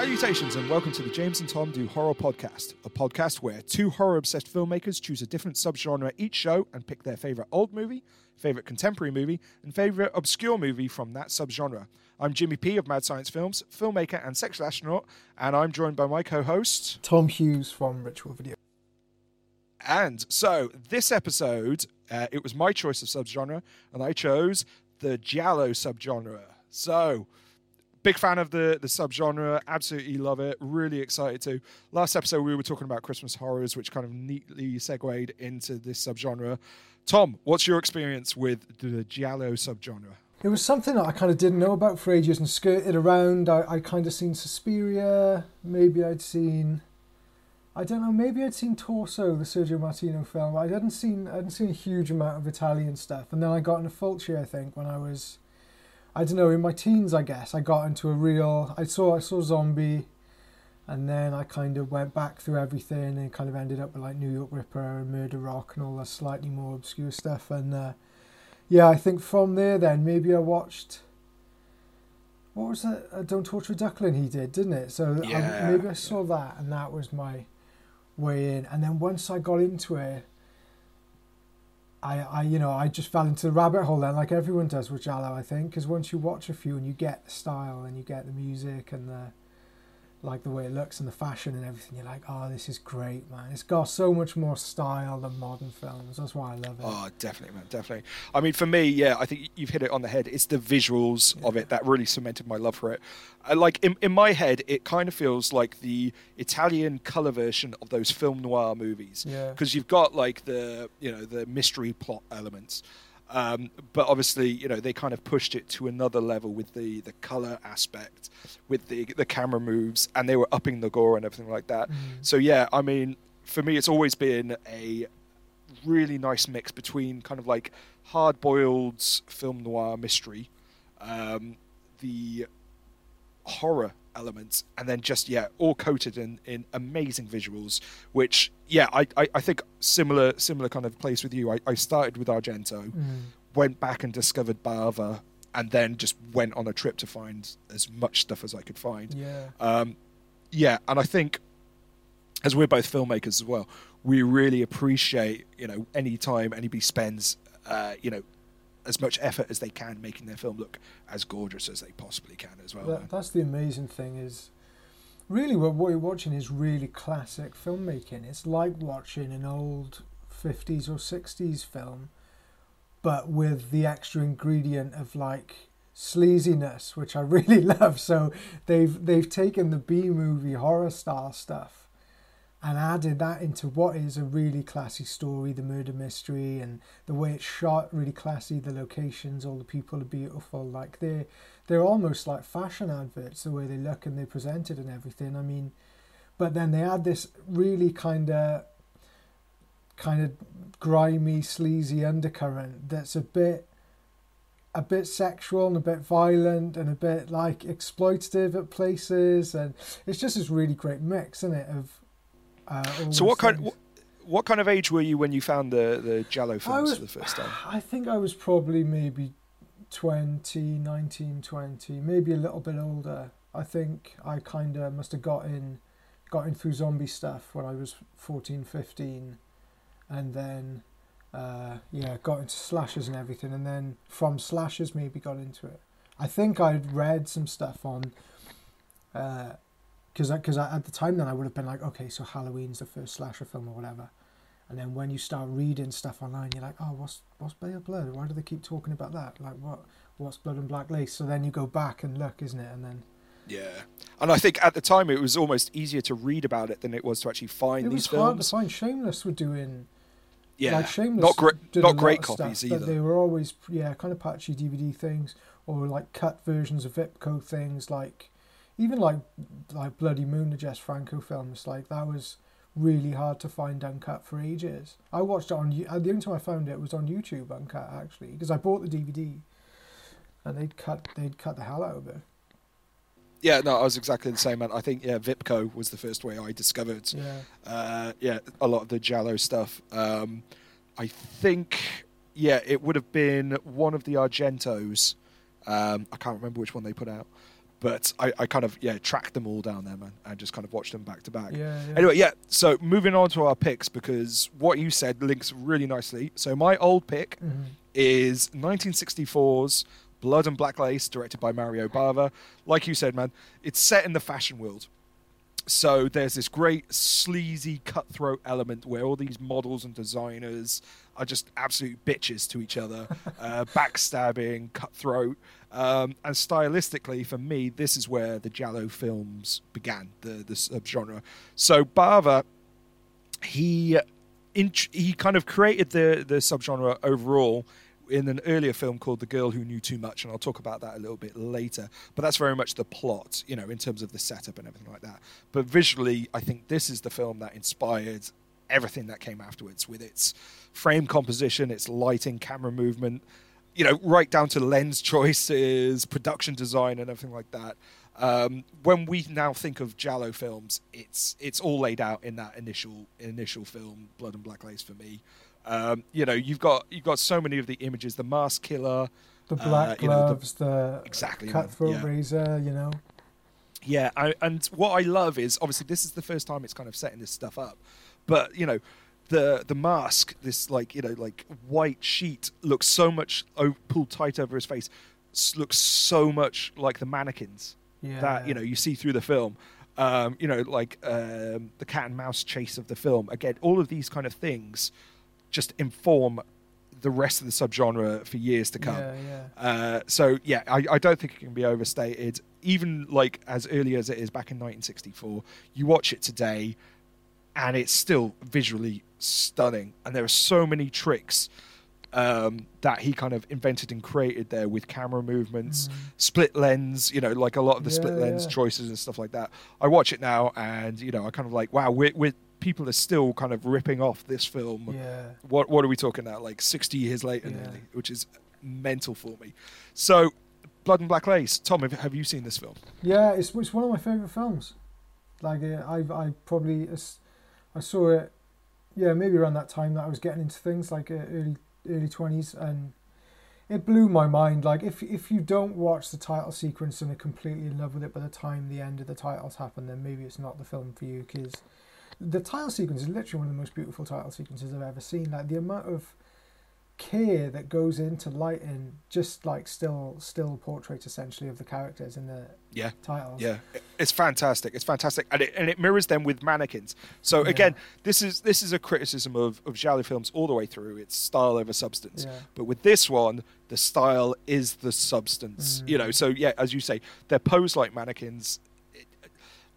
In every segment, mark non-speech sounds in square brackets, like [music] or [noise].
Salutations and welcome to the James and Tom Do Horror Podcast, a podcast where two horror obsessed filmmakers choose a different subgenre each show and pick their favorite old movie, favorite contemporary movie, and favorite obscure movie from that subgenre. I'm Jimmy P of Mad Science Films, filmmaker and sexual astronaut, and I'm joined by my co host, Tom Hughes from Ritual Video. And so this episode, uh, it was my choice of subgenre, and I chose the Giallo subgenre. So, big fan of the the subgenre, absolutely love it, really excited to. Last episode we were talking about Christmas horrors, which kind of neatly segued into this subgenre. Tom, what's your experience with the Giallo subgenre? It was something that I kind of didn't know about for ages and skirted around. I, I kind of seen Suspiria, maybe I'd seen, I don't know, maybe I'd seen Torso, the Sergio Martino film. I hadn't seen, I hadn't seen a huge amount of Italian stuff, and then I got into Fulci, I think, when I was, I don't know, in my teens, I guess. I got into a real, I saw, I saw Zombie, and then I kind of went back through everything and kind of ended up with like New York Ripper and Murder Rock and all that slightly more obscure stuff, and. Uh, yeah, I think from there then maybe I watched. What was that? Uh, Don't Torture a Duckling he did, didn't it? So Yeah. I, maybe I saw that, and that was my way in. And then once I got into it, I, I, you know, I just fell into the rabbit hole then, like everyone does with Giallo, I think, because once you watch a few and you get the style and you get the music and the, like the way it looks and the fashion and everything, you're like, oh, this is great, man. It's got so much more style than modern films. That's why I love it. Oh, definitely, man, definitely. I mean, for me, yeah, I think you've hit it on the head. It's the visuals of it that really cemented my love for it. Uh, like in, in my head, it kind of feels like the Italian color version of those film noir movies. Yeah. Because you've got like the you know the mystery plot elements. Um, but obviously, you know, they kind of pushed it to another level with the, the color aspect, with the the camera moves, and they were upping the gore and everything like that. So yeah, I mean, for me, it's always been a really nice mix between kind of like hard boiled film noir mystery, um, the horror elements, and then just yeah, all coated in, in amazing visuals. Which yeah, I, I, I think similar similar kind of place with you. I, I started with Argento, went back and discovered Bava, and then just went on a trip to find as much stuff as I could find. Yeah. Um, yeah, and I think as we're both filmmakers as well, we really appreciate you know any time anybody spends uh, you know as much effort as they can making their film look as gorgeous as they possibly can as well. That, that's the amazing thing is really what, what you're watching is really classic filmmaking. It's like watching an old 50s or 60s film, but with the extra ingredient of like sleaziness, which I [laughs] really love. So they've they've taken the B movie horror style stuff and added that into what is a really classy story, the murder mystery, and the way it's shot, really classy. The locations, all the people are beautiful. Like they're they're almost like fashion adverts, the way they look and they're presented and everything. I mean, but then they add this really kind of kind of grimy, sleazy undercurrent that's a bit a bit sexual and a bit violent and a bit like exploitative at places and it's just this really great mix isn't it of uh, So what kind things. what, kind of age were you when you found the the Giallo I films was- for the first time? [sighs] I think I was probably maybe 20, 19, 20, maybe a little bit older. I think I kind of must have got in, got in through zombie stuff when I was 14, 15. And then, uh, yeah, got into slashers and everything. And then from slashers, maybe got into it. I think I'd read some stuff on, because because at the time then I would have been like, okay, so Halloween's the first slasher film or whatever. And then when you start reading stuff online, you're like, oh, what's what's Bay of Blood? Why do they keep talking about that? Like, what what's Blood and Black Lace? So then you go back and look, isn't it? And then Yeah, and I think at the time it was almost easier to read about it than it was to actually find it these was hard to films. find. Shameless were doing Yeah, like Shameless not a not great copies stuff, either. But they were always yeah, kind of patchy DVD things or like cut versions of Vipco things. Like even like like Bloody Moon, the Jess Franco films. Like that was really hard to find uncut for ages. I watched it on. The only time I found it was on YouTube uncut actually because I bought the DVD. And they'd cut, they'd cut the hell out of it. Yeah, no, I was exactly the same. Man. I think yeah, Vipco was the first way I discovered. Yeah. Uh, yeah, a lot of the Giallo stuff. Um, I think yeah, it would have been one of the Argentos. Um, I can't remember which one they put out, but I, I kind of yeah tracked them all down there, man, and just kind of watched them back to back. Yeah, yeah. Anyway, yeah. So moving on to our picks because what you said links really nicely. So my old pick Mhm. is 1964's Blood and Black Lace, directed by Mario Bava. Like you said, man, it's set in the fashion world. So there's this great sleazy cutthroat element where all these models and designers are just absolute bitches to each other, [laughs] uh, backstabbing, cutthroat, um, and stylistically, for me, this is where the Giallo films began, the the subgenre. So Bava, he int- he kind of created the the subgenre overall in an earlier film called The Girl Who Knew Too Much, and I'll talk about that a little bit later. But that's very much the plot, you know, in terms of the setup and everything like that. But visually, I think this is the film that inspired everything that came afterwards with its frame composition, its lighting, camera movement, you know, right down to lens choices, production design, and everything like that. Um, when we now think of Giallo films, it's it's all laid out in that initial initial film, Blood and Black Lace, for me. Um, you know, you've got you've got so many of the images, the mask killer, The black uh, you know, the- gloves, the, Exactly, cutthroat yeah. razor, you know. Yeah, I, and what I love is obviously this is the first time it's kind of setting this stuff up, but you know, the the mask, this like you know like white sheet looks so much o- pulled tight over his face, looks so much like the mannequins Yeah. that you know you see through the film. Um, you know, like um, the cat and mouse chase of the film. Again, all of these kind of things just inform the rest of the subgenre for years to come. Yeah, yeah. Uh, so yeah, I, I don't think it can be overstated. Even like as early as it is back in 1964, you watch it today, and it's still visually stunning. And there are so many tricks um, that he kind of invented and created there with camera movements, Mm. split lens. You know, like a lot of the split lens yeah. choices and stuff like that. I watch it now, and you know, I kind of like, wow, we're, we're people are still kind of ripping off this film Yeah. what what are we talking about? Like sixty years later, Yeah. nearly, which is mental for me. So, Blood and Black Lace. Tom, have, have you seen this film? Yeah, it's it's one of my favorite films. Like uh, I I probably as- I saw it, yeah, maybe around that time that I was getting into things like uh, early early twenties, and it blew my mind. Like if if you don't watch the title sequence and are completely in love with it by the time the end of the titles happen, then maybe it's not the film for you because the title sequence is literally one of the most beautiful title sequences I've ever seen. Like the amount of care that goes into lighting just like still still portraits essentially of the characters in the Yeah. titles. Yeah, it's fantastic. It's fantastic, and it and it mirrors them with mannequins. So Yeah. again, this is this is a criticism of of Giallo films all the way through. It's style over substance. Yeah. But with this one, the style is the substance. You know, Mm. so yeah, as you say, they're posed like mannequins.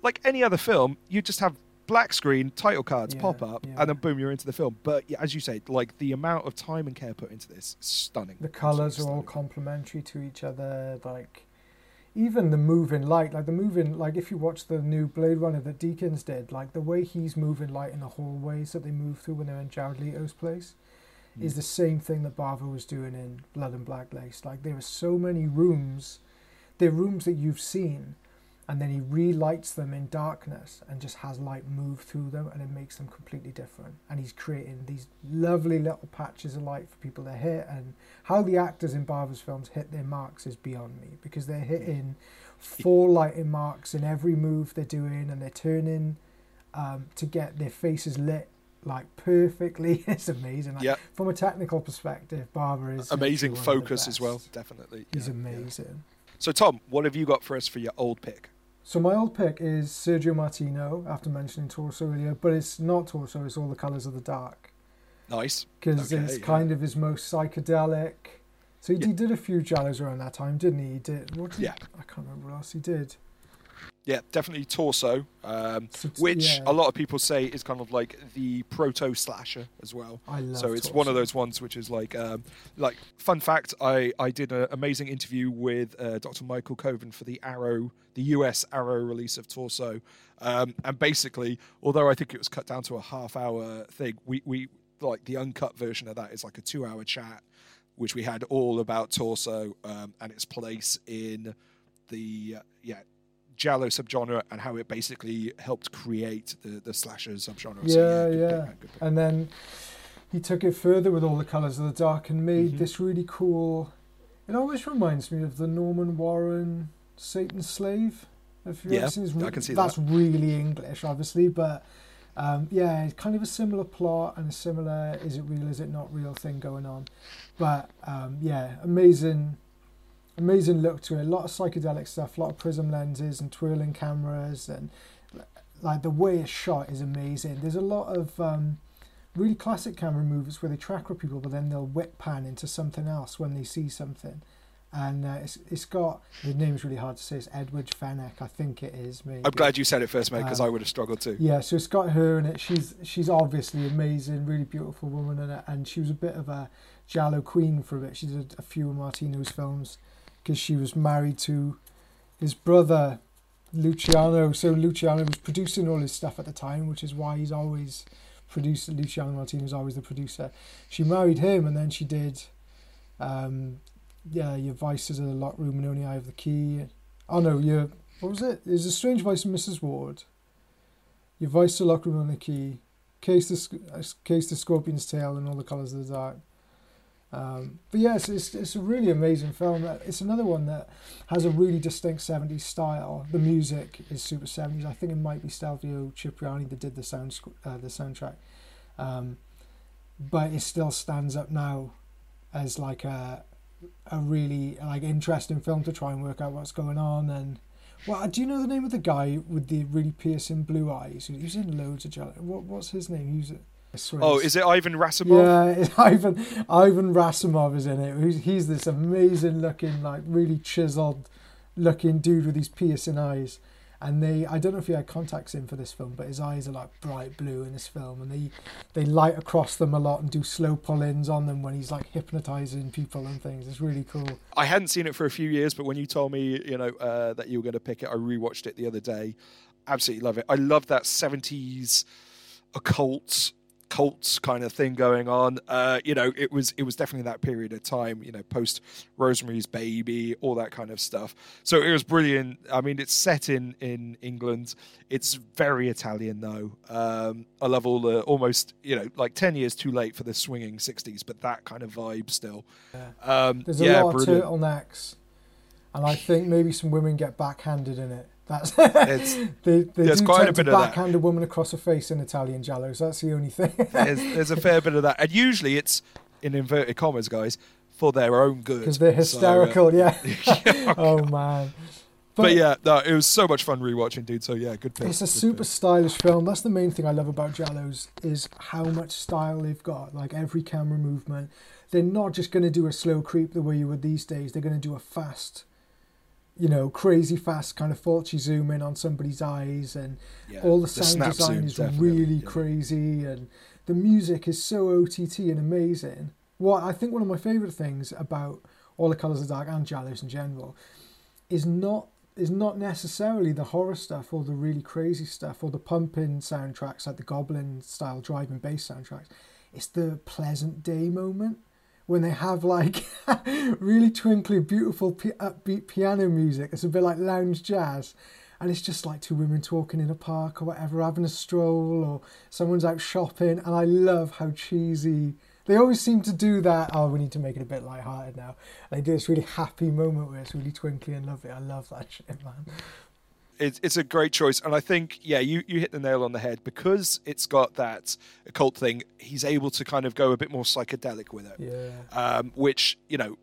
Like any other film, you just have black screen title cards Yeah, pop up, yeah. and then boom, you're into the film. But yeah, as you say, like the amount of time and care put into this, stunning. The colours are all complementary to each other. Like even the moving light, like the moving, like if you watch the new Blade Runner that Deakins did, like the way he's moving light in the hallways that they move through when they're in Jared Leto's place, is Mm. the same thing that Bava was doing in Blood and Black Lace. Like there are so many rooms, they're rooms that you've seen, and then he relights them in darkness and just has light move through them, and it makes them completely different. And he's creating these lovely little patches of light for people to hit, and how the actors in Bava's films hit their marks is beyond me because they're hitting four lighting marks in every move they're doing, and they're turning um, to get their faces lit like perfectly. [laughs] it's amazing. Like, Yeah. From a technical perspective, Bava is amazing literally one of the focus as well. Definitely, He's Yeah, yeah. amazing. So Tom, what have you got for us for your old pick? So my old pick is Sergio Martino, after mentioning Torso earlier, but it's not Torso, it's All the Colours of the Dark. Nice. Because Okay, it's yeah. kind of his most psychedelic. So he, Yeah. he did a few Giallos around that time, didn't he? He did. What did Yeah. I can't remember what else he did. Yeah, definitely torso, um, which yeah, a lot of people say is kind of like the proto slasher as well. I love so it's one of those ones which is like, um, like fun fact. I I did an amazing interview with uh, Dr. Michael Coven for the Arrow, the US Arrow release of Torso, um, and basically, although I think it was cut down to a half hour thing, we we like the uncut version of that is like a two hour chat, which we had all about Torso um, and its place in the uh, yeah. Giallo subgenre and how it basically helped create the the slasher subgenre. So, Yeah, pick, yeah. pick. And then he took it further with all the colours of the dark and made Mhm. this really cool. It always reminds me of the Norman Warren Satan's Slave. If yeah, I can see that's that. really English, obviously, but um, yeah, it's kind of a similar plot and a similar is it real, is it not real thing going on. But um, yeah, amazing, amazing look to it. A lot of psychedelic stuff, a lot of prism lenses and twirling cameras, and like the way it's shot is amazing. There's a lot of um, really classic camera moves where they track with people, but then they'll whip pan into something else when they see something. And uh, it's it's got the name's really hard to say. It's Edwige Fenech, I think it is. Maybe. I'm glad you said it first, mate, because um, I would have struggled too. Yeah, so it's got her in it. She's she's obviously amazing, really beautiful woman it, and she was a bit of a giallo queen for a bit. She did a few of Martino's films because she was married to his brother Luciano. So Luciano was producing all his stuff at the time, which is why he's always producer Luciano Martino was always the producer. She married him, and then she did, um, yeah, your Vices of the Locked Room and Only I Have the Key. Oh no, your what was it? There's a Strange Vice Mrs. Ward. Your Vice the Locked Room and the Key. Case the uh, Case the Scorpion's Tail and All the Colors of the Dark. Um, but yes, it's, it's a really amazing film. It's another one that has a really distinct 70s style. The music is super 70s. I think it might be Stelvio Cipriani that did the sound uh, the soundtrack. Um, but it still stands up now as like a a really like interesting film to try and work out what's going on and well, do you know the name of the guy with the really piercing blue eyes? He was in loads of. What what's his name? He's Oh, is it Ivan Rassimov? Yeah, [laughs] it's Ivan Ivan Rassimov is in it. He's, he's this amazing looking, like really chiseled looking dude with these piercing eyes. And they, I don't know if he had contacts in for this film, but his eyes are like bright blue in this film, and they, they light across them a lot and do slow pull-ins on them when he's like hypnotizing people and things. It's really cool. I hadn't seen it for a few years, but when you told me, you know, uh, that you were going to pick it, I rewatched it the other day. Absolutely love it. I love that seventies occult cults kind of thing going on. Uh, you know, it was it was definitely that period of time. You know, post Rosemary's Baby, all that kind of stuff. So it was brilliant. I mean, it's set in in England. It's very Italian though. Um, I love all the almost you know like ten years too late for the swinging '60s, but that kind of vibe still. Yeah. Um, There's a yeah, lot brilliant. of turtlenecks, and I think maybe some women get backhanded in it. That's [laughs] it's, they, they there's quite a bit of backhand a woman across her face in Italian giallos. That's the only thing. [laughs] there's, there's, a fair bit of that, and usually it's in inverted commas, guys, for their own good because they're hysterical. So, uh, [laughs] yeah. oh man. But, but, yeah, no, it was so much fun rewatching, dude. So yeah, good pick. It's a good super pick. stylish film. That's the main thing I love about Giallos is how much style they've got. Like every camera movement, they're not just going to do a slow creep the way you would these days. They're going to do a fast you know, crazy fast kind of faulty zoom in on somebody's eyes, and yeah, all the sound the design is really yeah. crazy, and the music is so OTT and amazing. What I think one of my favourite things about All the Colours of Dark and Giallos in general is not is not necessarily the horror stuff or the really crazy stuff or the pumping soundtracks like the Goblin style driving bass soundtracks. It's the pleasant day moment when they have like [laughs] really twinkly, beautiful, upbeat uh, piano music. It's a bit like lounge jazz. And it's just like two women talking in a park or whatever, having a stroll, or someone's out shopping. And I love how cheesy they always seem to do that. Oh, we need to make it a bit light-hearted now. They do this really happy moment where it's really twinkly and lovely. I love that [laughs] shit, man it's it's a great choice, and I think yeah, you you hit the nail on the head because it's got that occult thing. He's able to kind of go a bit more psychedelic with it, yeah. Um, which you know,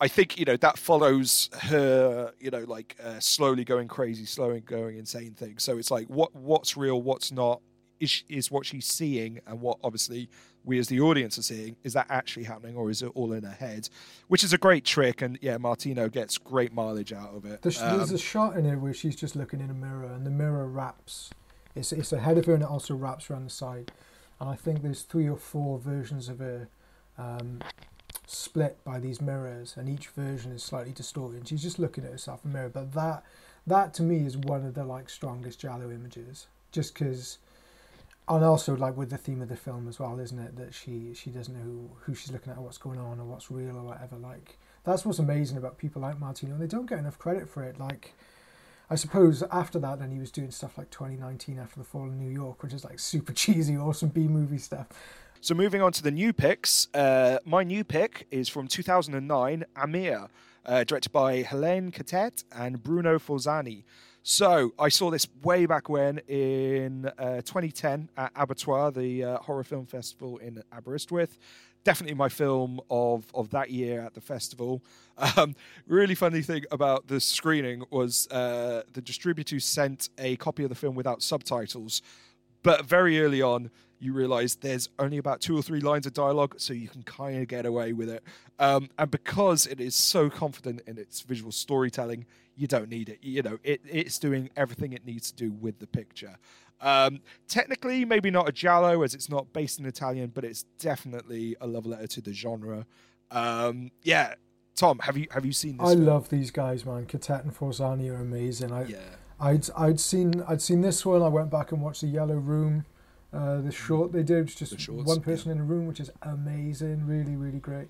I think you know that follows her, you know, like uh, slowly going crazy, slowly going insane thing. So it's like what what's real, what's not is is what she's seeing, and what obviously we as the audience are seeing is that actually happening or is it all in her head? Which is a great trick and yeah martino gets great mileage out of it. There's, um, there's a shot in it where she's just looking in a mirror and the mirror wraps it's, it's ahead of her and it also wraps around the side. And i think there's three or four versions of her um, split by these mirrors and each version is slightly distorted and she's just looking at herself in a mirror. But that that to me is one of the like strongest giallo images just because and also like with the theme of the film as well, isn't it? That she she doesn't know who, who she's looking at, or what's going on, or what's real, or whatever. Like that's what's amazing about people like Martino. They don't get enough credit for it. Like I suppose after that, then he was doing stuff like 2019 after the fall of New York, which is like super [laughs] cheesy, awesome B movie stuff. So moving on to the new picks, uh, my new pick is from 2009, Amer. uh, directed by Helene Cattet and Bruno Forzani. So I saw this way back when in uh, 2010 at Abertoir, the uh, horror film festival in Aberystwyth. Definitely my film of, of that year at the festival. [laughs] Um, really funny thing about the screening was uh, the distributor sent a copy of the film without subtitles, but very early on you realize there's only about two or three lines of dialogue, so you can kind of get away with it. Um, and because it is so confident in its visual storytelling, you don't need it. You know, it, it's doing everything it needs to do with the picture. Um, technically, maybe not a giallo as it's not based in Italian, but it's definitely a love letter to the genre. Um, yeah, Tom, have you have you seen this? I film? love these guys, man. Cattet and Forzani are amazing. I, Yeah, I'd I'd seen I'd seen this one. I went back and watched the Yellow Room, uh, the short they did, just shorts, one person in a room, which is amazing. Really, really great.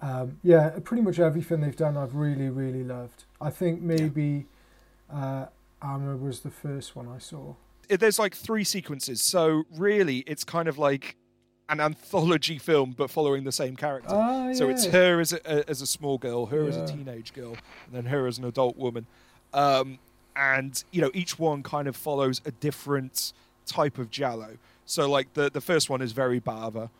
Um, yeah, pretty much everything they've done, I've really, really loved. I think maybe uh, Amer was the first one I saw. It- there's like three sequences, so really it's kind of like an anthology [laughs] film, but following the same character. Ah, So it's her as a, as a small girl, her as a teenage girl, and then her as an adult woman. Um, and you know, each one kind of follows a different type of giallo. So like the the first one is very bava.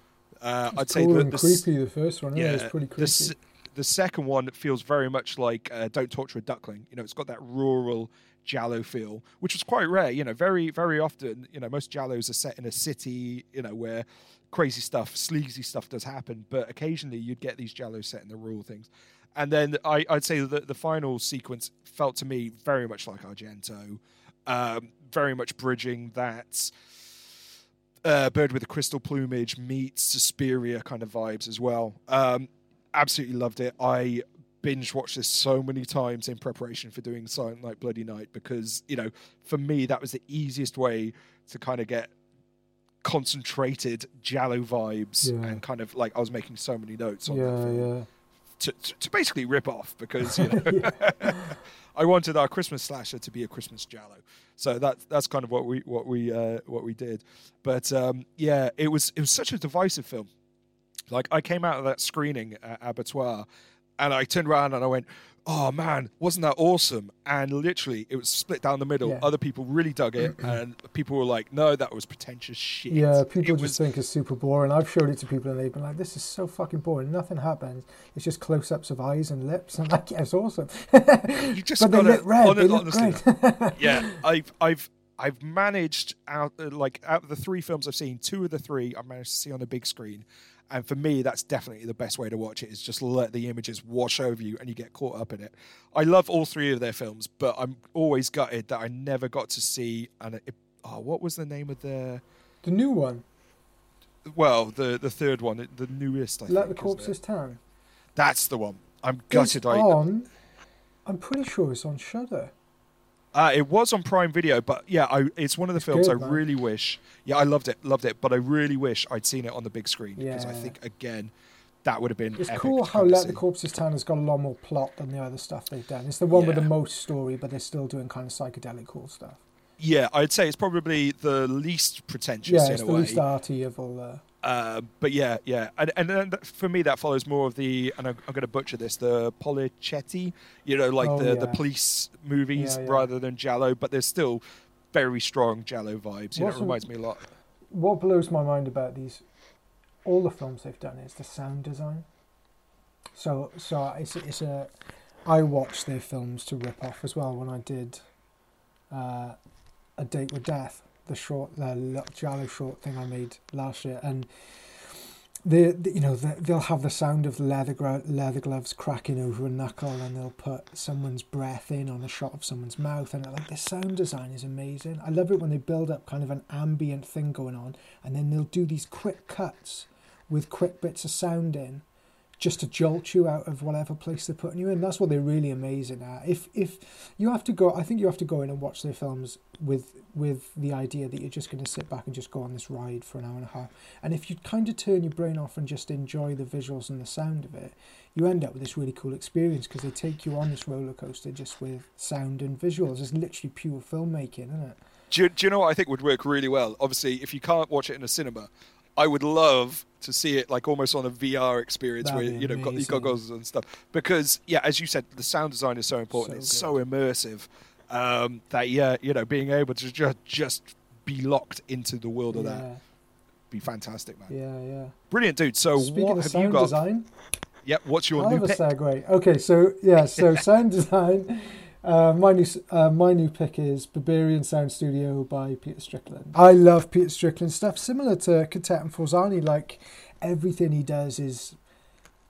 Uh, I'd It's say the, the creepy. The first one, yeah, it's pretty creepy. s- the second one feels very much like uh, Don't Torture a Duckling. You know, it's got that rural Giallo feel, which was quite rare. You know, very, very often, you know, most Giallos are set in a city, you know, where crazy stuff, sleazy stuff does happen. But occasionally you'd get these Giallos set in the rural things. And then I, I'd say that the final sequence felt to me very much like Argento, um, very much bridging that uh, bird with a crystal plumage meets Suspiria kind of vibes as well. Um, absolutely loved it. I binge watched this so many times in preparation for doing Silent Night Bloody Night because you know for me that was the easiest way to kind of get concentrated Giallo vibes Yeah. and kind of like I was making so many notes on that yeah, film yeah. to, to, to basically rip off because you [laughs] know [laughs] I wanted our Christmas slasher to be a Christmas Giallo, so that that's kind of what we what we uh, what we did. But um, yeah, it was it was such a divisive film. Like I came out of that screening at Abertoir, and I turned around and I went, "Oh man, wasn't that awesome?" And literally, it was split down the middle. Yeah. Other people really dug it, [clears throat] and people were like, "No, that was pretentious shit." Yeah, people It just was- think it's super boring. I've showed it to people and they've been like, "This is so fucking boring. Nothing happens. It's just close-ups of eyes and lips." [laughs] I'm like, "Yeah, it's awesome." You just [laughs] but they look red. hon- They look great. [laughs] yeah, I've I've I've managed out like out of the three films I've seen, two of the three I've managed to see on a big screen, and for me that's definitely the best way to watch it. Is just let the images wash over you and you get caught up in it. I love all three of their films, but I'm always gutted that I never got to see. And oh, what was the name of the? the new one, Well, the the third one, the newest. I think. "Let think, the Corpses? Tan." That's the one. I'm It's gutted. I on. I'm pretty sure it's on Shudder. Uh, it was on Prime Video, but yeah, I, it's one of the It's films good, I man. really wish. Yeah, I loved it, loved it, but I really wish I'd seen it on the big screen because I think again that would have been. It's cool how Let the. Corpses Tan has got a lot more plot than the other stuff they've done. It's the one with the most story, but they're still doing kind of psychedelic cool stuff. Yeah, I'd say it's probably the least pretentious Yeah, it's the way. least arty of all the. Uh, but yeah, yeah, and and then th- for me that follows more of the, and I'm, I'm going to butcher this, the Polichetti, you know, like Oh, the the police movies Yeah, yeah. rather than Giallo, but there's still very strong Giallo vibes. You know, it What's- reminds me a lot. What blows my mind about these, all the films they've done is the sound design. So, so it's it's a, I watched their films to rip off as well when I did, uh, a date with death, the short, the Lo- Giallo short thing I made last year, and. The, the- you know the, they'll have the sound of leather gro- leather gloves cracking over a knuckle, and they'll put someone's breath in on a shot of someone's mouth, and like the sound design is amazing. I love it when they build up kind of an ambient thing going on, and then they'll do these quick cuts with quick bits of sound in, just to jolt you out of whatever place they're putting you in. That's what they're really amazing at. If if you have to go, I think you have to go in and watch their films with with the idea that you're just going to sit back and just go on this ride for an hour and a half. And if you kind of turn your brain off and just enjoy the visuals and the sound of it, you end up with this really cool experience because they take you on this roller coaster just with sound and visuals. It's literally pure filmmaking, isn't it? Do you, do you know what I think would work really well? Obviously, if you can't watch it in a cinema, I would love to see it like almost on a VR experience That'd where you know got these goggles and stuff. Because yeah, as you said, the sound design is so important. So it's so immersive um, that yeah, you know, being able to just just be locked into the world of that be fantastic, man. yeah, yeah. Brilliant, dude. So Speaking what of have sound you got? design, Yep. What's your I'll new have pick? a segue. Okay, so yeah, so [laughs] sound design. Uh, my new uh, my new pick is Berberian Sound Studio by Peter Strickland. I love Peter Strickland stuff, similar to Cattet and Forzani. Like everything he does is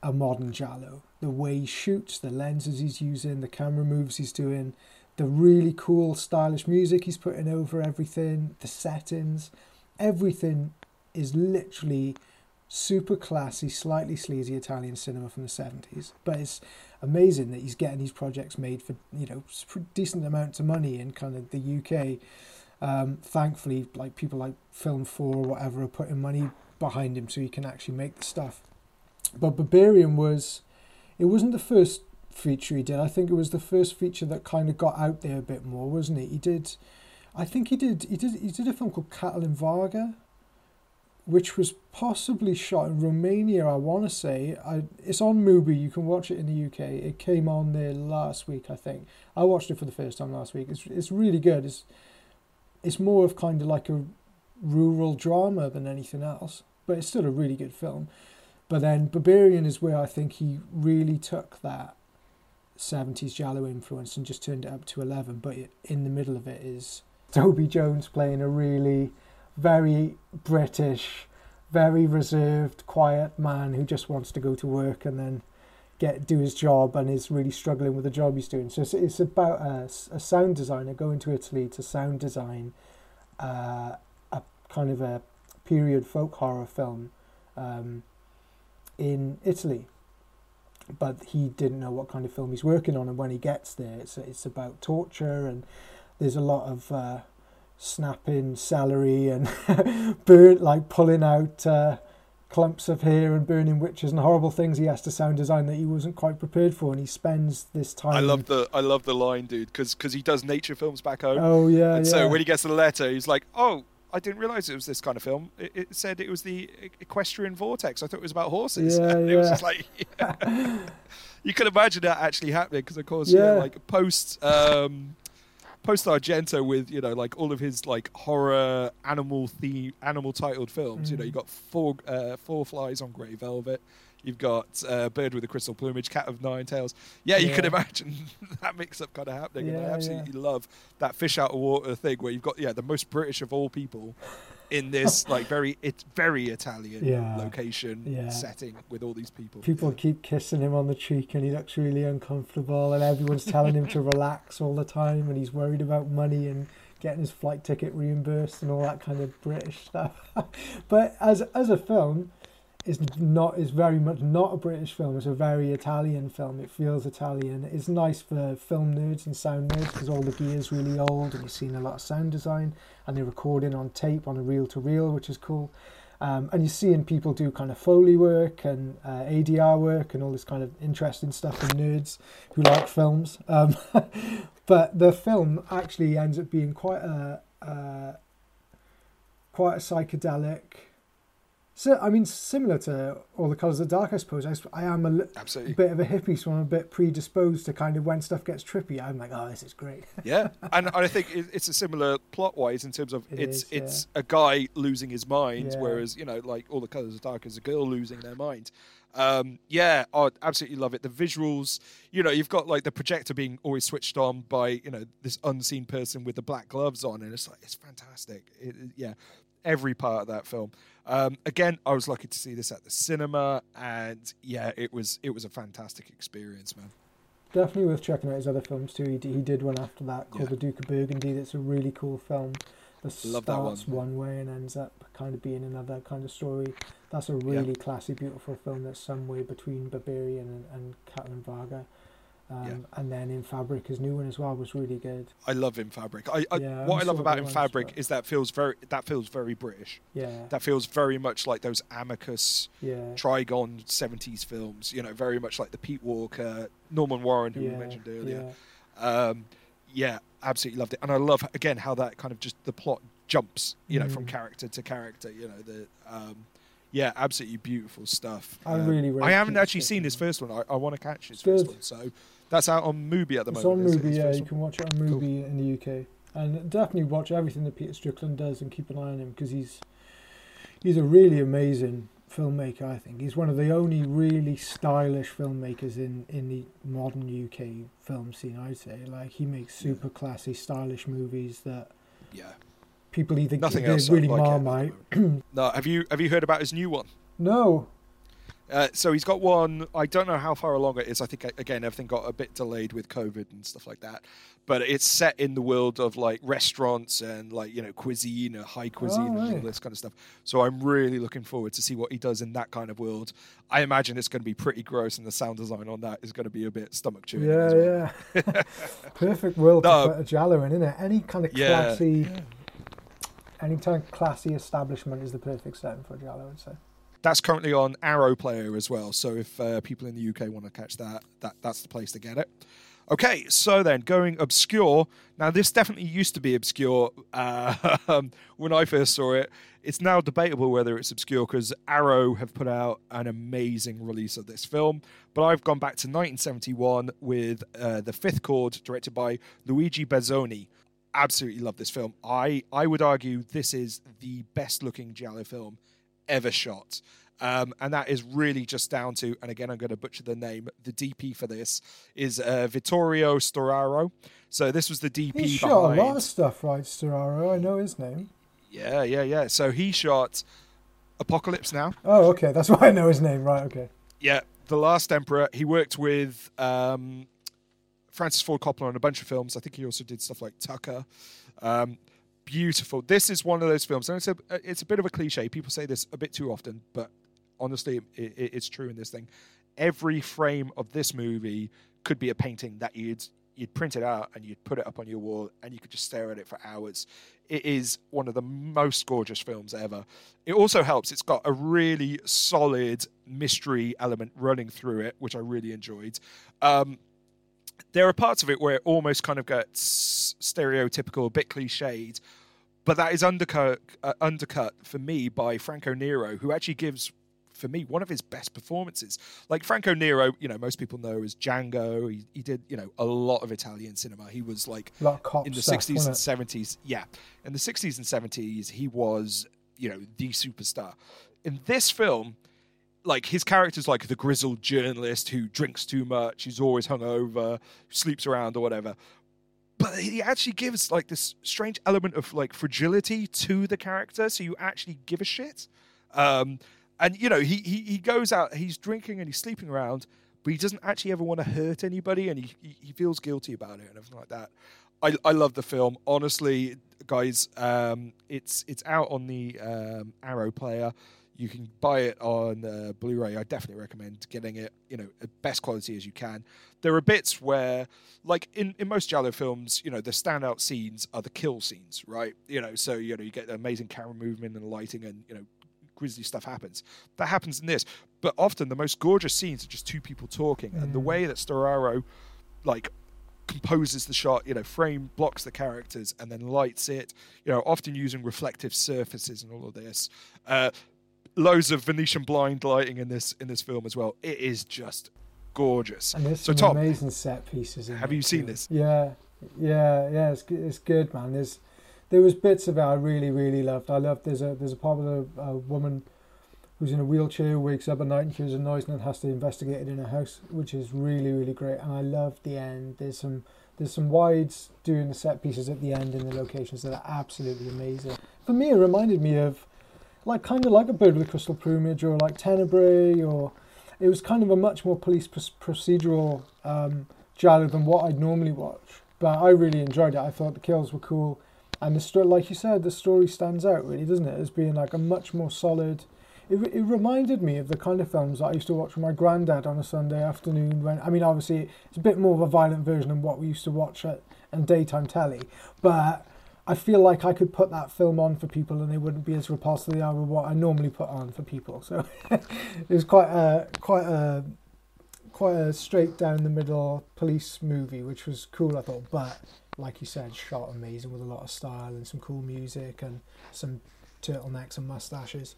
a modern Giallo. The way he shoots, the lenses he's using, the camera moves he's doing, the really cool, stylish music he's putting over everything, the settings, everything is literally super classy, slightly sleazy Italian cinema from the 70s. But it's amazing that he's getting these projects made for, you know, decent amounts of money in kind of the UK. Um, thankfully, like people like Film 4 or whatever are putting money behind him so he can actually make the stuff. But Berberian was, it wasn't the first feature he did. I think it was the first feature that kind of got out there a bit more, wasn't it? He did, I think he did, he did, he did a film called Katalin Varga, which was possibly shot in Romania, I want to say. I, it's on Mubi, you can watch it in the UK. It came on there last week, I think. I watched it for the first time last week. It's, it's really good. It's, it's more of kind of like a rural drama than anything else, but it's still a really good film. But then Berberian is where I think he really took that 70s Giallo influence and just turned it up to 11. But in the middle of it is [laughs] Toby Jones playing a really very British, very reserved, quiet man who just wants to go to work and then get do his job and is really struggling with the job he's doing. So it's, it's about a, a sound designer going to Italy to sound design uh, a kind of a period folk horror film um, in Italy. But he didn't know what kind of film he's working on, and when he gets there, it's it's about torture and there's a lot of uh, snapping celery and [laughs] burn like pulling out uh, clumps of hair and burning witches and horrible things he has to sound design that he wasn't quite prepared for, and he spends this time. I love the I love the line, dude, because cuz he does nature films back home. Oh yeah, and yeah. so when he gets the letter, he's like, "Oh, I didn't realize it was this kind of film. It, it said it was the equestrian vortex. I thought it was about horses." Yeah, and [laughs] it was just like, [laughs] you can imagine that actually happening because, of course, yeah, Yeah. like post. Um, Post Argento with you know like all of his like horror animal theme animal titled films. You know Mm. you got four uh, four flies on grey velvet. You've got uh, Bird with a Crystal Plumage, Cat of Nine Tails. Yeah, you can imagine [laughs] that mix up kind of happening. and I Yeah, absolutely love that fish out of water thing where you've got yeah the most British of all people in this [laughs] like very it's very Italian Yeah. location Yeah. setting with all these people. People keep kissing him on the cheek and he looks really uncomfortable and everyone's telling him to [laughs] relax all the time and he's worried about money and getting his flight ticket reimbursed and all that kind of British stuff. [laughs] but as as a film, it's not is very much not a British film. It's a very Italian film. It feels Italian. It's nice for film nerds and sound nerds because all the gear's really old and you've seen a lot of sound design and they're recording on tape on a reel to reel, which is cool. Um, and you're seeing people do kind of Foley work and uh, ADR work and all this kind of interesting stuff for nerds who like films. Um, [laughs] but the film actually ends up being quite a uh, quite a psychedelic. So I mean, similar to All the Colors of Dark, I suppose. I am a li- Absolutely. bit of a hippie, so I'm a bit predisposed to kind of when stuff gets trippy. I'm like, oh, this is great. [laughs] yeah, and I think it- it's a similar plot wise in terms of It it's is, yeah. it's a guy losing his mind, Yeah. whereas you know, like all the colors are dark is a girl losing their mind. Um, yeah, I absolutely love it. The visuals, you know, you've got like the projector being always switched on by you know this unseen person with the black gloves on, and it's like it's fantastic. It- yeah, every part of that film. Um, again, I was lucky to see this at the cinema, and yeah, it was it was a fantastic experience, man. Definitely worth checking out his other films too. He, d- he did one after that called Yeah. The Duke of Burgundy. That's a really cool film. That starts one. one way and ends up kind of being another kind of story. That's a really classy, beautiful film. That's somewhere between Berberian and, and Varga. Um, And then In Fabric, his new one as well, was really good. I love in fabric. I, I Yeah, what I'm I love about in fabric but- is that feels very that feels very British. Yeah, That feels very much like those Amicus yeah, Tigon seventies films. You know, very much like the Pete Walker, Norman Warren, who yeah, we mentioned earlier. yeah. Um, yeah, absolutely loved it, and I love again how that kind of just the plot jumps. You know, from Mm. character to character. You know, the um, Yeah, absolutely beautiful stuff. I Um, really rate I haven't actually seen Strickland. his first one. I, I want to catch his Good. first one. So that's out on Mubi at the It's moment. It's on Mubi, yeah. You can watch it on Cool. Mubi in the UK, and definitely watch everything that Peter Strickland does and keep an eye on him because he's he's a really amazing filmmaker. I think he's one of the only really stylish filmmakers in in the modern UK film scene. I'd say, like he makes super classy, stylish movies that Yeah. people either Nothing they're else really like it at the marmite. no, have you have you heard about his new one? No, Uh, so he's got one. I don't know how far along it is. I think again everything got a bit delayed with COVID and stuff like that. But it's set in the world of like restaurants and like you know cuisine, uh, high cuisine, and all right. this kind of stuff. So I'm really looking forward to see what he does in that kind of world. I imagine it's going to be pretty gross, and the sound design on that is going to be a bit stomach chewing. yeah, well. yeah. [laughs] Perfect world No. to put a Giallo in, isn't it? Any kind of Yeah. classy, any kind of classy establishment is the perfect setting for a Giallo. I'd say. That's currently on Arrow Player as well. So if uh, people in the UK want to catch that, that that's the place to get it. Okay, so then going obscure. Now this definitely used to be obscure uh, [laughs] when I first saw it. It's now debatable whether it's obscure because Arrow have put out an amazing release of this film. But I've gone back to 1971 with uh, The Fifth Chord, directed by Luigi Bazzoni. Absolutely love this film. I I would argue this is the best looking Giallo film ever shot. Um, and that is really just down to, and again, I'm going to butcher the name. The DP for this is uh, Vittorio Storaro. So this was the DP behind. shot a lot of stuff, right, Storaro? I know his name. Yeah, yeah, yeah. So he shot Apocalypse Now. Oh, okay, that's [laughs] why I know his name. Right, okay. Yeah, The Last Emperor. He worked with um, Francis Ford Coppola on a bunch of films. I think he also did stuff like Tucker. Um, beautiful. This is one of those films, and it's a it's a bit of a cliche. People say this a bit too often, but honestly, it, it, it's true in this thing. Every frame of this movie could be a painting that you'd you'd print it out and you'd put it up on your wall, and you could just stare at it for hours. It is one of the most gorgeous films ever. It also helps. It's got a really solid mystery element running through it, which I really enjoyed. Um, there are parts of it where it almost kind of gets stereotypical, a bit cliched, but that is undercut uh, undercut for me by Franco Nero, who actually gives for me one of his best performances. Like Franco Nero, you know, most people know as Django. He, he did you know a lot of Italian cinema. He was like A lot of cop in the 60s and? 70s. Yeah, in the 60s and 70s, he was you know the superstar. In this film, like his character's like the grizzled journalist who drinks too much, he's always hungover, sleeps around or whatever. But he actually gives like this strange element of like fragility to the character, so you actually give a shit. Um, and you know, he, he he goes out, he's drinking and he's sleeping around, but he doesn't actually ever want to hurt anybody, and he he, he feels guilty about it and everything like that. I, I love the film. Honestly, guys, um, it's it's out on the um, Arrow player. You can buy it on uh, Blu-ray. I definitely recommend getting it. You know, best quality as you can. There are bits where, like in, in most Giallo films, you know, the standout scenes are the kill scenes, right? You know, so you know you get amazing camera movement and lighting, and you know, grisly stuff happens. That happens in this, but often the most gorgeous scenes are just two people talking, and the Mm. way that Storaro, like composes the shot, you know, frame blocks the characters and then lights it, you know, often using reflective surfaces and all of this. Uh, loads of Venetian blind lighting in this in this film as well. It is just gorgeous. And there's So, some Tom, amazing set pieces. In have you seen too. this? Yeah, yeah, yeah. It's good, it's good, man. There's there was bits of it I really, really loved. I loved there's a there's a part with a, a woman who's in a wheelchair, who wakes up at night and hears a noise and then has to investigate it in her house, which is really, really great. And I love the end. There's some there's some wides doing the set pieces at the end in the locations that are absolutely amazing. For me, it reminded me of like kind of like a bird with crystal plumage or like Tenebrae or it was kind of a much more police pr- procedural um, giallo than what I'd normally watch. But I really enjoyed it. I thought the kills were cool, and the story, like you said, the story stands out really, doesn't it? As being like a much more solid. It, it reminded me of the kind of films that I used to watch with my granddad on a Sunday afternoon. When I mean, obviously, it's a bit more of a violent version of what we used to watch at and daytime telly, but. I feel like I could put that film on for people and they wouldn't be as repulsive as they are with what I normally put on for people. So [laughs] it was quite a quite a quite a straight down the middle police movie, which was cool. I thought, but like you said, shot amazing with a lot of style and some cool music and some turtlenecks and mustaches.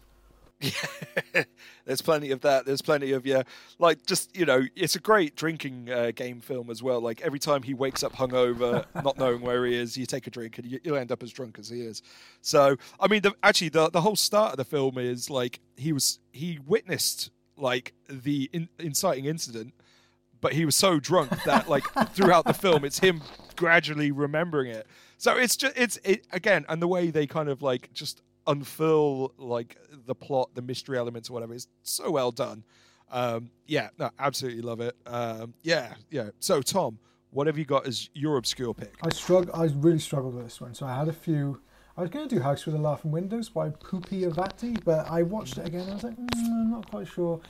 Yeah, [laughs] there's plenty of that. There's plenty of yeah, like just you know, it's a great drinking uh, game film as well. Like every time he wakes up hungover, [laughs] not knowing where he is, you take a drink and you, will end up as drunk as he is. So I mean, the, actually, the the whole start of the film is like he was he witnessed like the in, inciting incident, but he was so drunk that like [laughs] throughout the film, it's him gradually remembering it. So it's just it's it again, and the way they kind of like just unfurl like the plot, the mystery elements, or whatever is so well done. Um, yeah, no, absolutely love it. Um, yeah, yeah. So Tom, what have you got as your obscure pick? I struggle. I really struggled with this one. So I had a few. I was going to do House with the Laughing Windows by Pupi Avati, but I watched it again. I was like, mm, I'm not quite sure.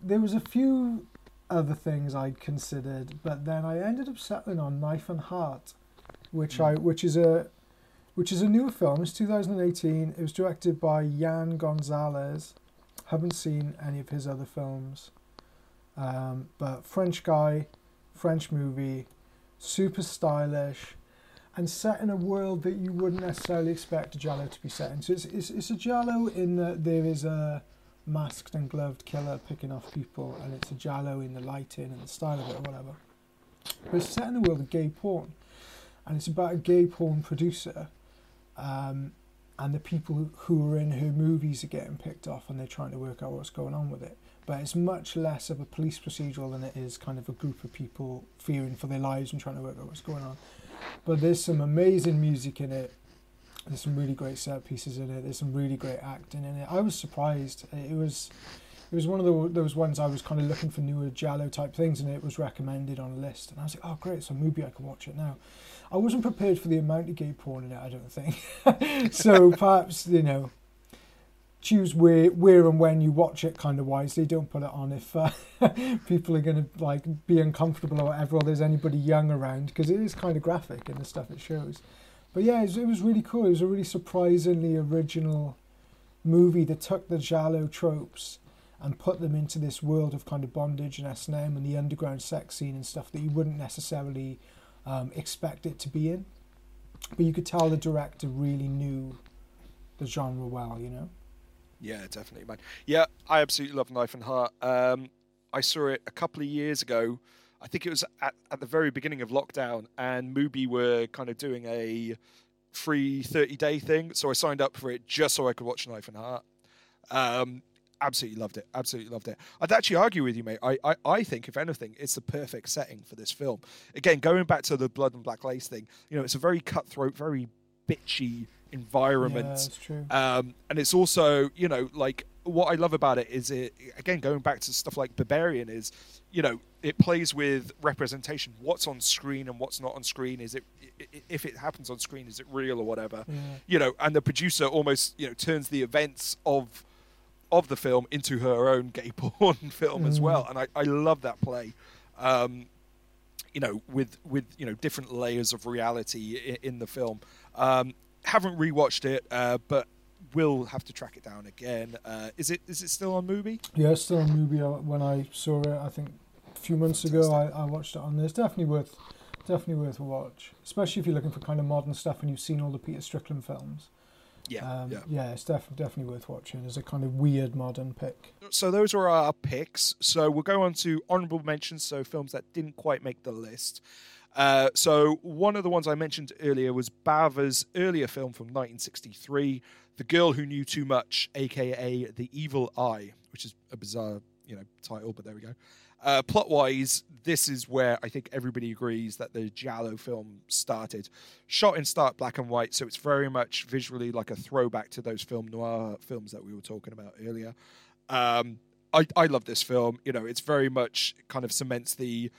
There was a few other things I'd considered, but then I ended up settling on Knife and Heart, which I which is a which is a newer film. It's 2018. It was directed by Yann Gonzalez. Haven't seen any of his other films, um, but French guy, French movie, super stylish, and set in a world that you wouldn't necessarily expect a giallo to be set in. So it's it's, it's a giallo in that there is a masked and gloved killer picking off people, and it's a giallo in the lighting and the style of it or whatever. But it's set in a world of gay porn, and it's about a gay porn producer, um, and the people who are in her movies are getting picked off, and they're trying to work out what's going on with it. But it's much less of a police procedural than it is kind of a group of people fearing for their lives and trying to work out what's going on. But there's some amazing music in it there's some really great set pieces in it. There's some really great acting in it. I was surprised. It was it was one of the, those ones I was kind of looking for newer Giallo type things, and it was recommended on a list. And I was like, oh great, so maybe I can watch it now. I wasn't prepared for the amount of gay porn in it. I don't think. [laughs] so perhaps you know, choose where where and when you watch it kind of wisely. Don't put it on if uh, [laughs] people are going to like be uncomfortable or whatever, or there's anybody young around because it is kind of graphic in the stuff it shows. But yeah, it was, it was really cool. It was a really surprisingly original movie that took the Giallo tropes and put them into this world of kind of bondage and S&M and the underground sex scene and stuff that you wouldn't necessarily um, expect it to be in. But you could tell the director really knew the genre well, you know? Yeah, definitely, man. Yeah, I absolutely love Knife and Heart. Um, I saw it a couple of years ago I think it was at, at the very beginning of lockdown, and Mubi were kind of doing a free 30 day thing. So I signed up for it just so I could watch Knife and Heart. Um, absolutely loved it. Absolutely loved it. I'd actually argue with you, mate. I, I, I think, if anything, it's the perfect setting for this film. Again, going back to the Blood and Black Lace thing, you know, it's a very cutthroat, very bitchy environment. Yeah, um, and it's also, you know, like what I love about it is it again going back to stuff like Berberian is, you know, it plays with representation. What's on screen and what's not on screen? Is it if it happens on screen, is it real or whatever? Yeah. You know, and the producer almost you know turns the events of of the film into her own gay [laughs] porn film mm. as well, and I, I love that play. Um, you know, with with you know different layers of reality in, in the film. Um, haven't rewatched it, uh, but will have to track it down again. Uh, is it is it still on Mubi? Yeah, it's still on Mubi. Uh, when I saw it, I think a few months ago, I, I watched it on there. It's definitely worth definitely worth a watch, especially if you're looking for kind of modern stuff and you've seen all the Peter Strickland films. Yeah, um, yeah, yeah, it's def- definitely worth watching as a kind of weird modern pick. So those are our picks. So we'll go on to honourable mentions. So films that didn't quite make the list. Uh, so one of the ones I mentioned earlier was Bava's earlier film from 1963, The Girl Who Knew Too Much, aka The Evil Eye, which is a bizarre, you know, title, but there we go. Uh, plot wise, this is where I think everybody agrees that the Giallo film started. Shot in stark black and white, so it's very much visually like a throwback to those film noir films that we were talking about earlier. Um, I, I love this film. You know, it's very much kind of cements the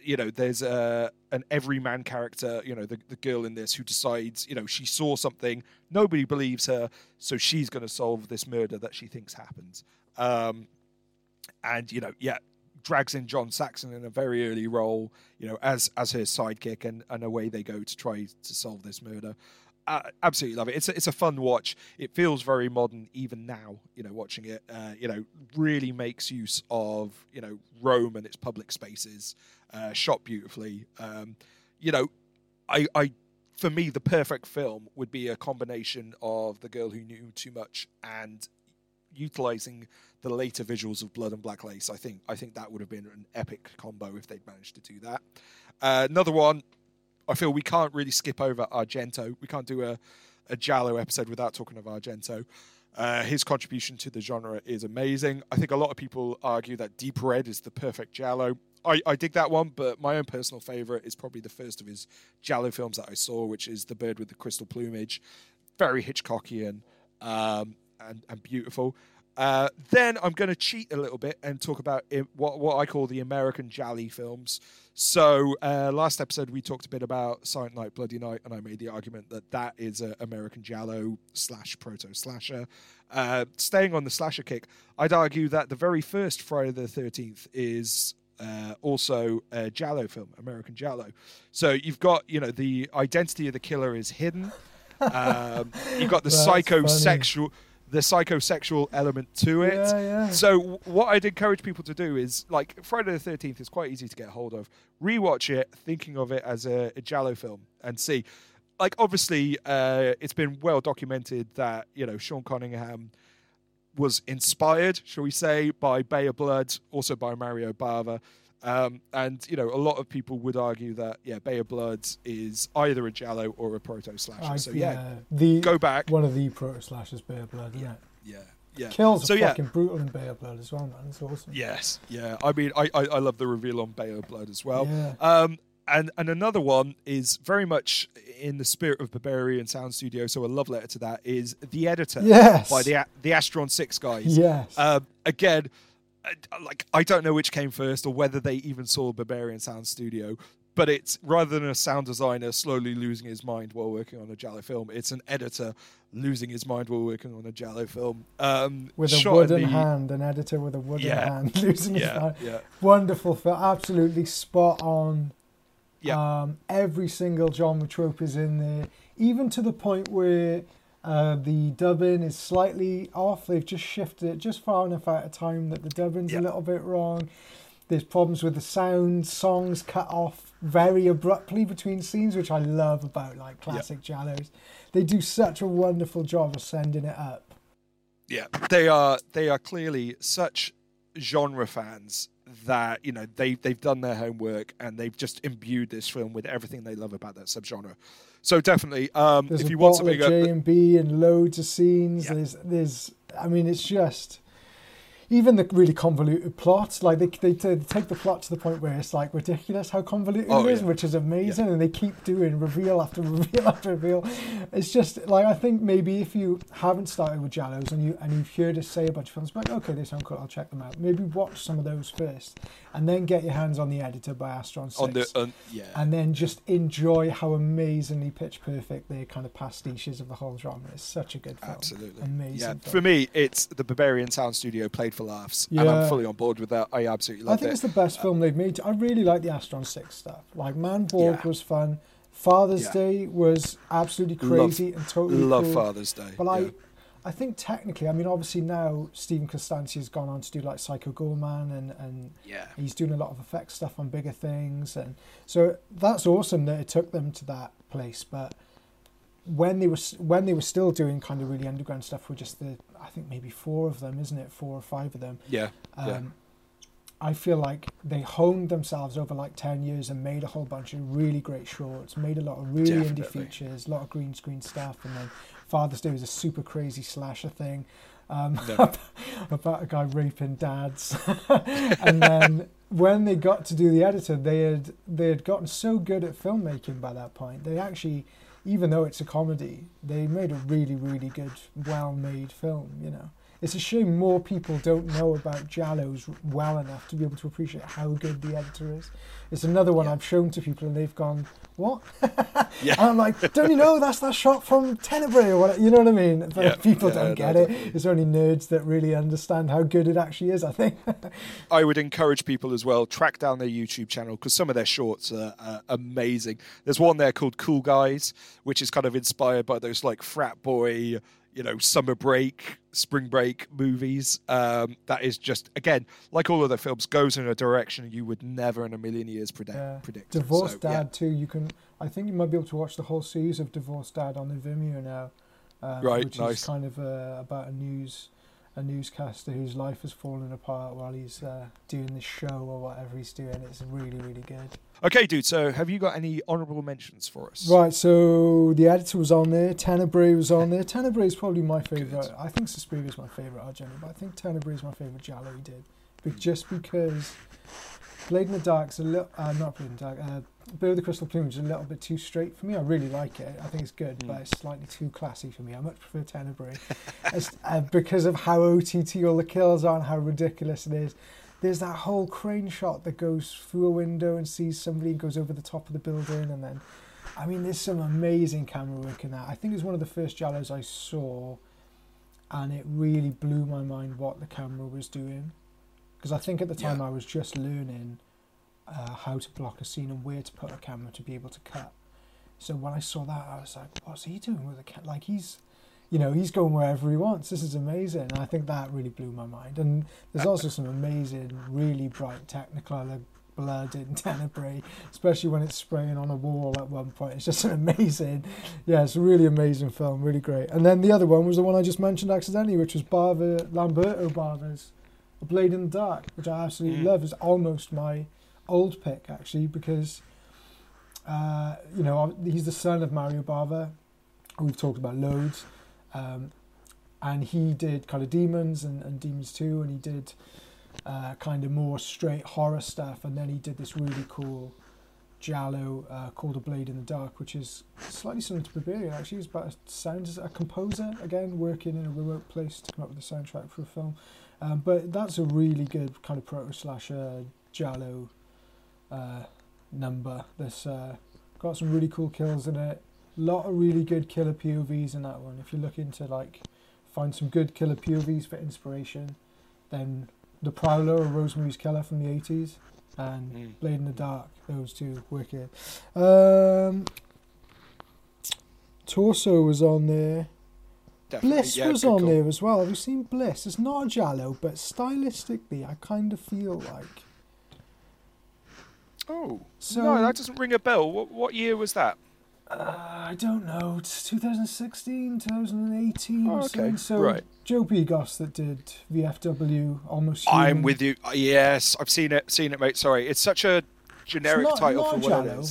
you know there's a an everyman character you know the, the girl in this who decides you know she saw something nobody believes her so she's going to solve this murder that she thinks happened um, and you know yeah drags in john saxon in a very early role you know as as her sidekick and and away they go to try to solve this murder uh, absolutely love it. It's a, it's a fun watch. It feels very modern even now. You know, watching it, uh, you know, really makes use of you know Rome and its public spaces, uh, shot beautifully. Um, you know, I, I for me the perfect film would be a combination of The Girl Who Knew Too Much and utilizing the later visuals of Blood and Black Lace, I think I think that would have been an epic combo if they'd managed to do that. Uh, another one, I feel we can't really skip over Argento. We can't do a, a Giallo episode without talking of Argento. Uh, his contribution to the genre is amazing. I think a lot of people argue that Deep Red is the perfect Giallo. I, I dig that one, but my own personal favorite is probably the first of his Giallo films that I saw, which is The Bird with the Crystal Plumage. Very Hitchcockian um, and, and beautiful. Uh, then I'm going to cheat a little bit and talk about it, what what I call the American Giallo films. So uh, last episode we talked a bit about Silent Night, Bloody Night, and I made the argument that that is an American Giallo slash proto slasher. Uh, staying on the slasher kick, I'd argue that the very first Friday the Thirteenth is uh, also a Giallo film, American Giallo. So you've got you know the identity of the killer is hidden. [laughs] Um, you've got the psychosexual the psychosexual element to it. Yeah, yeah. So what I'd encourage people to do is like Friday the Thirteenth is quite easy to get hold of. Rewatch it, thinking of it as a, a Giallo film, and see. Like obviously, uh, it's been well documented that you know Sean Cunningham was inspired, shall we say, by Bay of Blood, also by Mario Bava. Um, and you know, a lot of people would argue that yeah, Bay of Blood is either a Giallo or a proto slasher. So yeah, the go back. one of the proto slashers, Bay of Blood. Yeah, Yeah, yeah. kills So are yeah, fucking brutal in Bay of Blood as well, man. It's awesome. yes, yeah. I mean, I, I I love the reveal on Bay of Blood as well. Yeah. Um, and and another one is very much in the spirit of Berberian Sound Studio. So a love letter to that is the editor Yes. by the the Astron Six guys. Yes. Um, again, uh, like I don't know which came first or whether they even saw Berberian Sound Studio. But it's rather than a sound designer slowly losing his mind while working on a Giallo film, it's an editor losing his mind while working on a Giallo film. Um, with a wooden the- hand, an editor with a wooden Yeah. hand [laughs] losing his mind. yeah, Wonderful film, absolutely spot on. yeah. Um, every single genre trope is in there, even to the point where uh, the dubbing is slightly off. They've just shifted it just far enough out of time that the dubbing's Yeah. a little bit wrong. There's problems with the sound, songs cut off very abruptly between scenes, which I love about like classic Giallos. They do such a wonderful job of sending it up. Yeah, they are they are clearly such genre fans that you know they they've done their homework and they've just imbued this film with everything they love about that subgenre. So definitely, um, if you want something, J and B and loads of scenes. Yeah. There's, there's, I mean, it's just even the really convoluted plots. Like they, they, they take the plot to the point where it's like ridiculous how convoluted Oh, it is, yeah. which is amazing. And they keep doing reveal after [laughs] reveal after reveal. It's just like I think maybe if you haven't started with Giallos and you and you've heard us say a bunch of films, like okay, they sound cool, I'll check them out. Maybe watch some of those first, and then get your hands on the editor by Astron Six on the on, yeah, and then just enjoy how amazingly pitch perfect their kind of pastiches of the whole genre. It's such a good film. absolutely, Amazing. yeah. film. For me, it's the Berberian Sound Studio played for laughs, and Yeah. I'm fully on board with that. I absolutely love it. I think it. it's the best film they've made. I really like the Astron 6 stuff. Like Manborg Yeah. was fun. Father's Yeah. Day was absolutely Love- crazy and totally Love cool. Father's Day. But yeah. I, I think technically, I mean, obviously now Steven Kostanski has gone on to do like Psycho Goreman and, and yeah, he's doing a lot of effects stuff on bigger things and so that's awesome that it took them to that place but when they were when they were still doing kind of really underground stuff with just the I think maybe four of them isn't it four or five of them yeah, um, yeah. I feel like they honed themselves over like 10 years and made a whole bunch of really great shorts made a lot of really indie features a lot of green screen stuff and then Father's Day was a super crazy slasher thing um, No. [laughs] about a guy raping dads. [laughs] and then when they got to do the editor, they had they had gotten so good at filmmaking by that point. They actually, even though it's a comedy, they made a really really good, well-made film. You know, it's a shame more people don't know about Giallos well enough to be able to appreciate how good the editor is. It's another one Yeah. I've shown to people and they've gone, "What?" [laughs] Yeah. And I'm like, "Don't you know that's that shot from Tenebrae or what?" You know what I mean? But Yeah. people Yeah, don't get it. It's only nerds that really understand how good it actually is. I think. [laughs] I would encourage people as well track down their YouTube channel because some of their shorts are uh, amazing. There's one there called Cool Guys, which is kind of inspired by those like frat boy, you know, summer break, spring break movies. Um, that is just again like all other films, goes in a direction you would never in a million years predict. Yeah. predict. Divorced So, yeah. Dad too. You can. I think you might be able to watch the whole series of Divorced Dad on the Vimeo now. Um, Right, Which nice. is kind of uh, about a news a newscaster whose life has fallen apart while he's uh, doing the show or whatever he's doing. It's really, really good. Okay, dude. So, have you got any honourable mentions for us? Right. So the editor was on there. Tenebrae was on there. Tenebrae is probably my favourite. I think Suspiria is my favourite generally, but I think Tenebrae is my favourite Giallo he did. But just because Blade in the Dark's a little, uh, not Blade in the Dark, uh, Blade of the Crystal Plumage is a little bit too straight for me. I really like it. I think it's good, Mm. but it's slightly too classy for me. I much prefer Tenebrae [laughs] uh, because of how OTT all the kills are and how ridiculous it is. There's that whole crane shot that goes through a window and sees somebody and goes over the top of the building, and then, I mean, there's some amazing camera work in that. I think it's one of the first Giallos I saw, and it really blew my mind what the camera was doing. Because I think at the time Yeah. I was just learning uh, how to block a scene and where to put a camera to be able to cut. So when I saw that, I was like, "What's he doing with a cat? Like he's, you know, he's going wherever he wants. This is amazing." And I think that really blew my mind. And there's also some amazing, really bright Technicolor blood in [laughs] Tenebrae, especially when it's spraying on a wall at one point. It's just an amazing, yeah, it's a really amazing film, really great. And then the other one was the one I just mentioned accidentally, which was Bava Lamberto Bava's A Blade in the Dark, which I absolutely Mm. love. It's almost my old pick actually because uh, you know he's the son of Mario Bava. We've talked about loads, um, and he did kind of Demons and, and Demons Two, and he did uh, kind of more straight horror stuff, and then he did this really cool Giallo uh, called A Blade in the Dark, which is slightly similar to Berberian. Actually, he's about a sound as a composer again, working in a remote place to come up with a soundtrack for a film. Um, but that's a really good kind of proto slasher Giallo uh, number. That's uh, got some really cool kills in it. A lot of really good killer POVs in that one. If you're looking to like find some good killer POVs for inspiration, then The Prowler or Rosemary's Killer from the 80s and Mm. Blade in the Dark, those two wicked. Um, Torso was on there. Definitely. Bliss yeah, was on call. there as well. Have you seen Bliss? It's not a Giallo, but stylistically, I kind of feel like. Oh, So- no, that doesn't ring a bell. What, what year was that? Uh, I don't know. It's 2016, 2018 Oh, okay. So Right. Joe Begos that did VFW, almost. Human. I'm with you. Uh, Yes, I've seen it. Seen it, mate. Sorry, it's such a generic title for what it Giallo.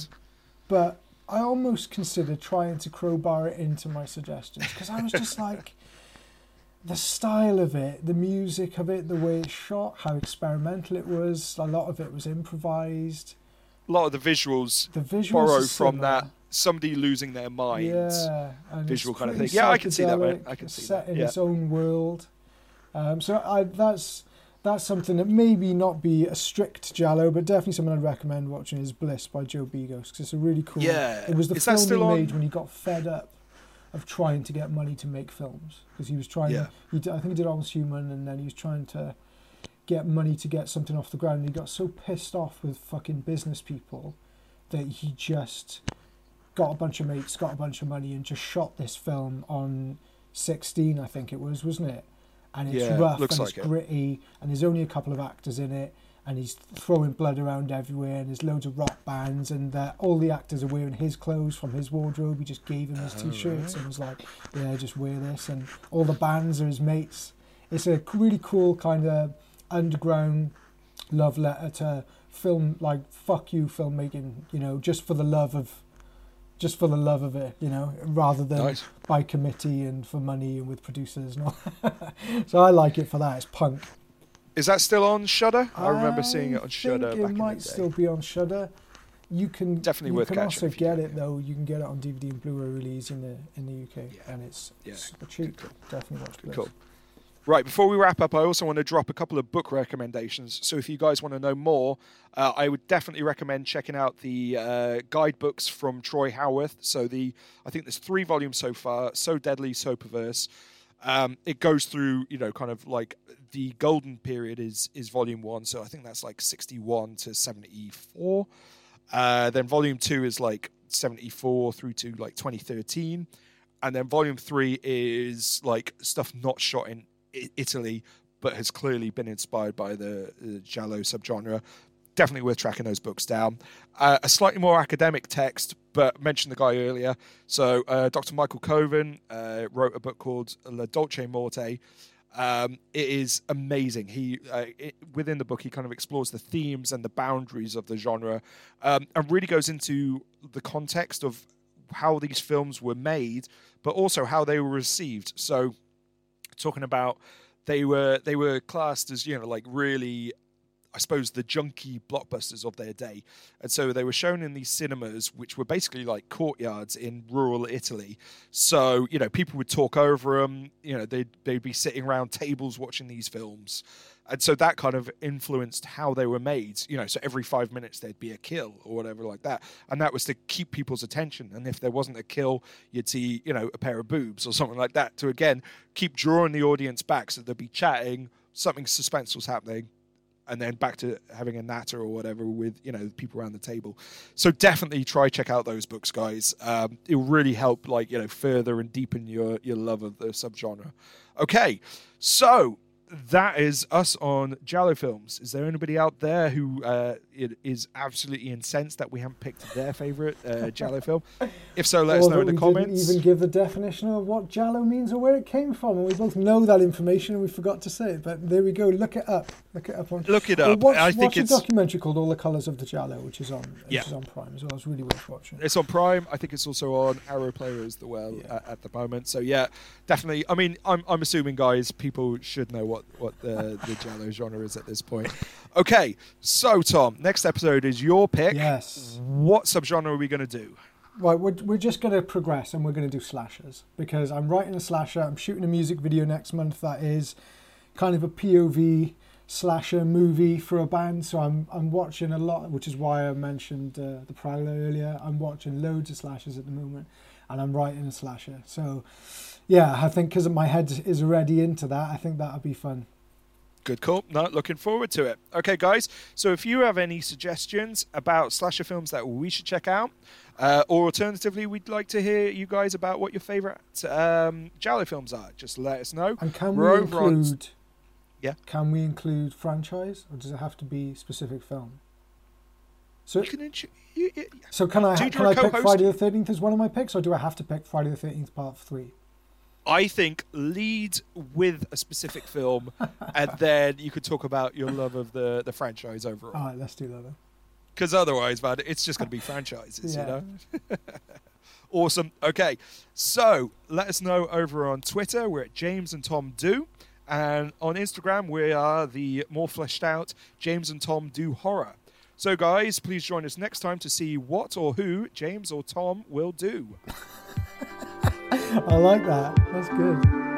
But I almost considered trying to crowbar it into my suggestions because I was just like, [laughs] the style of it, the music of it, the way it's shot, how experimental it was. A lot of it was improvised. A lot of the visuals The visuals borrow from that somebody losing their mind. Yeah, visual kind of thing. Yeah, I can see that, mate. psychedelic, I can see set that, in yeah. its own world. Um, so I, that's that's something that maybe not be a strict Giallo, but definitely something I'd recommend watching is Bliss by Joe Begos because it's a really cool. Yeah. It was the Is film he on? made when he got fed up of trying to get money to make films because he was trying. Yeah. He I think he did Almost Human, and then he was trying to get money to get something off the ground. And he got so pissed off with fucking business people that he just got a bunch of mates, got a bunch of money, and just shot this film on 16, I think it was, wasn't it? And it's Yeah, rough and like it's it. gritty, and there's only a couple of actors in it, and he's throwing blood around everywhere, and there's loads of rock bands, and uh, all the actors are wearing his clothes from his wardrobe. He just gave him his Oh, t-shirts right. and was like, "Yeah, just wear this," and all the bands are his mates. It's a really cool kind of underground love letter to film, like fuck you filmmaking, you know, just for the love of, just for the love of it, you know, rather than Nice. by committee and for money and with producers and all. [laughs] so I like it for that. It's punk. Is that still on Shudder? I remember seeing it on Shudder It back in might the day. still be on Shudder. You can Definitely you worth can also get it though. You can get it on DVD and Blu-ray release in the in the UK, Yeah. and it's Yeah. super cheap. Definitely watch. Cool. Right, before we wrap up, I also want to drop a couple of book recommendations. So, if you guys want to know more, uh, I would definitely recommend checking out the uh, guidebooks from Troy Howarth. So, the I think there's three volumes so far. So deadly, so perverse. Um, it goes through, you know, kind of like the golden period is is volume one. So I think that's like 61 to 74. Uh, then volume two is like 74 through to like 2013 and then volume three is like stuff not shot in Italy, but has clearly been inspired by the, the Giallo subgenre. Definitely worth tracking those books down. Uh, a slightly more academic text, but mentioned the guy earlier. So uh, Dr. Michael Koven uh, wrote a book called La Dolce Morte. Um, it is amazing. He uh, it, within the book he kind of explores the themes and the boundaries of the genre, um, and really goes into the context of how these films were made, but also how they were received. So, talking about they were they were classed as you know like really I suppose, the junky blockbusters of their day. And so they were shown in these cinemas, which were basically like courtyards in rural Italy. So, you know, people would talk over them, you know, they'd, they'd be sitting around tables watching these films. And so that kind of influenced how they were made. You know, so every five minutes there'd be a kill or whatever like that. And that was to keep people's attention. And if there wasn't a kill, you'd see, you know, a pair of boobs or [laughs] something like that to again keep drawing the audience back so they'd be chatting, something suspenseful was happening, and then back to having a natter or whatever with you know people around the table. So definitely try check out those books, guys. Um, it will really help like you know further and deepen your your love of the subgenre. Okay, so that is us on Giallo films. Is there anybody out there who uh, is absolutely incensed that we haven't picked their favorite uh, Giallo film? If so, let or us know in the we comments. Didn't even give the definition of what Giallo means or where it came from, and we both know that information and we forgot to say it. But there we go. Look it up. Look it up on. Look it up. watch, I think watch it's a documentary called "All the Colors of the Giallo," which is on which Yeah. is on Prime as well. It's really worth watching. It's on Prime. I think it's also on Arrow Player as well Yeah. at, at the moment. So yeah, definitely. I mean, I'm, I'm assuming guys, people should know what what the the Giallo genre is at this point. Okay, so Tom, next episode is your pick. Yes. What subgenre are we going to do? Right, we're, we're just going to progress and we're going to do slashers because I'm writing a slasher. I'm shooting a music video next month that is kind of a POV slasher movie for a band. So I'm I'm watching a lot, which is why I mentioned uh, the Prowler earlier. I'm watching loads of slashers at the moment, and I'm writing a slasher. So yeah, I think because my head is already into that, I think that'll be fun. Good call. No, looking forward to it. Okay, guys. So if you have any suggestions about slasher films that we should check out, uh, or alternatively, we'd like to hear you guys about what your favorite um, films are. Just let us know. And can We're we on- include? Yeah. Can we include franchise, or does it have to be specific film? So You can intu- you, you, So can I can I pick? Friday the Thirteenth as one of my picks, or do I have to pick Friday the Thirteenth Part Three? I think lead with a specific film, [laughs] and then you could talk about your love of the, the franchise overall. All right, let's do that then. Because otherwise, man, it's just going to be franchises, Yeah. you know? [laughs] awesome. Okay. So let us know over on Twitter. We're at James and Tom Do. And on Instagram, we are the more fleshed out James and Tom Do Horror. So, guys, please join us next time to see what or who James or Tom will do. [laughs] [laughs] I like that. That's good.